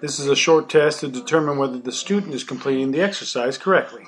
This is a short test to determine whether the student is completing the exercise correctly.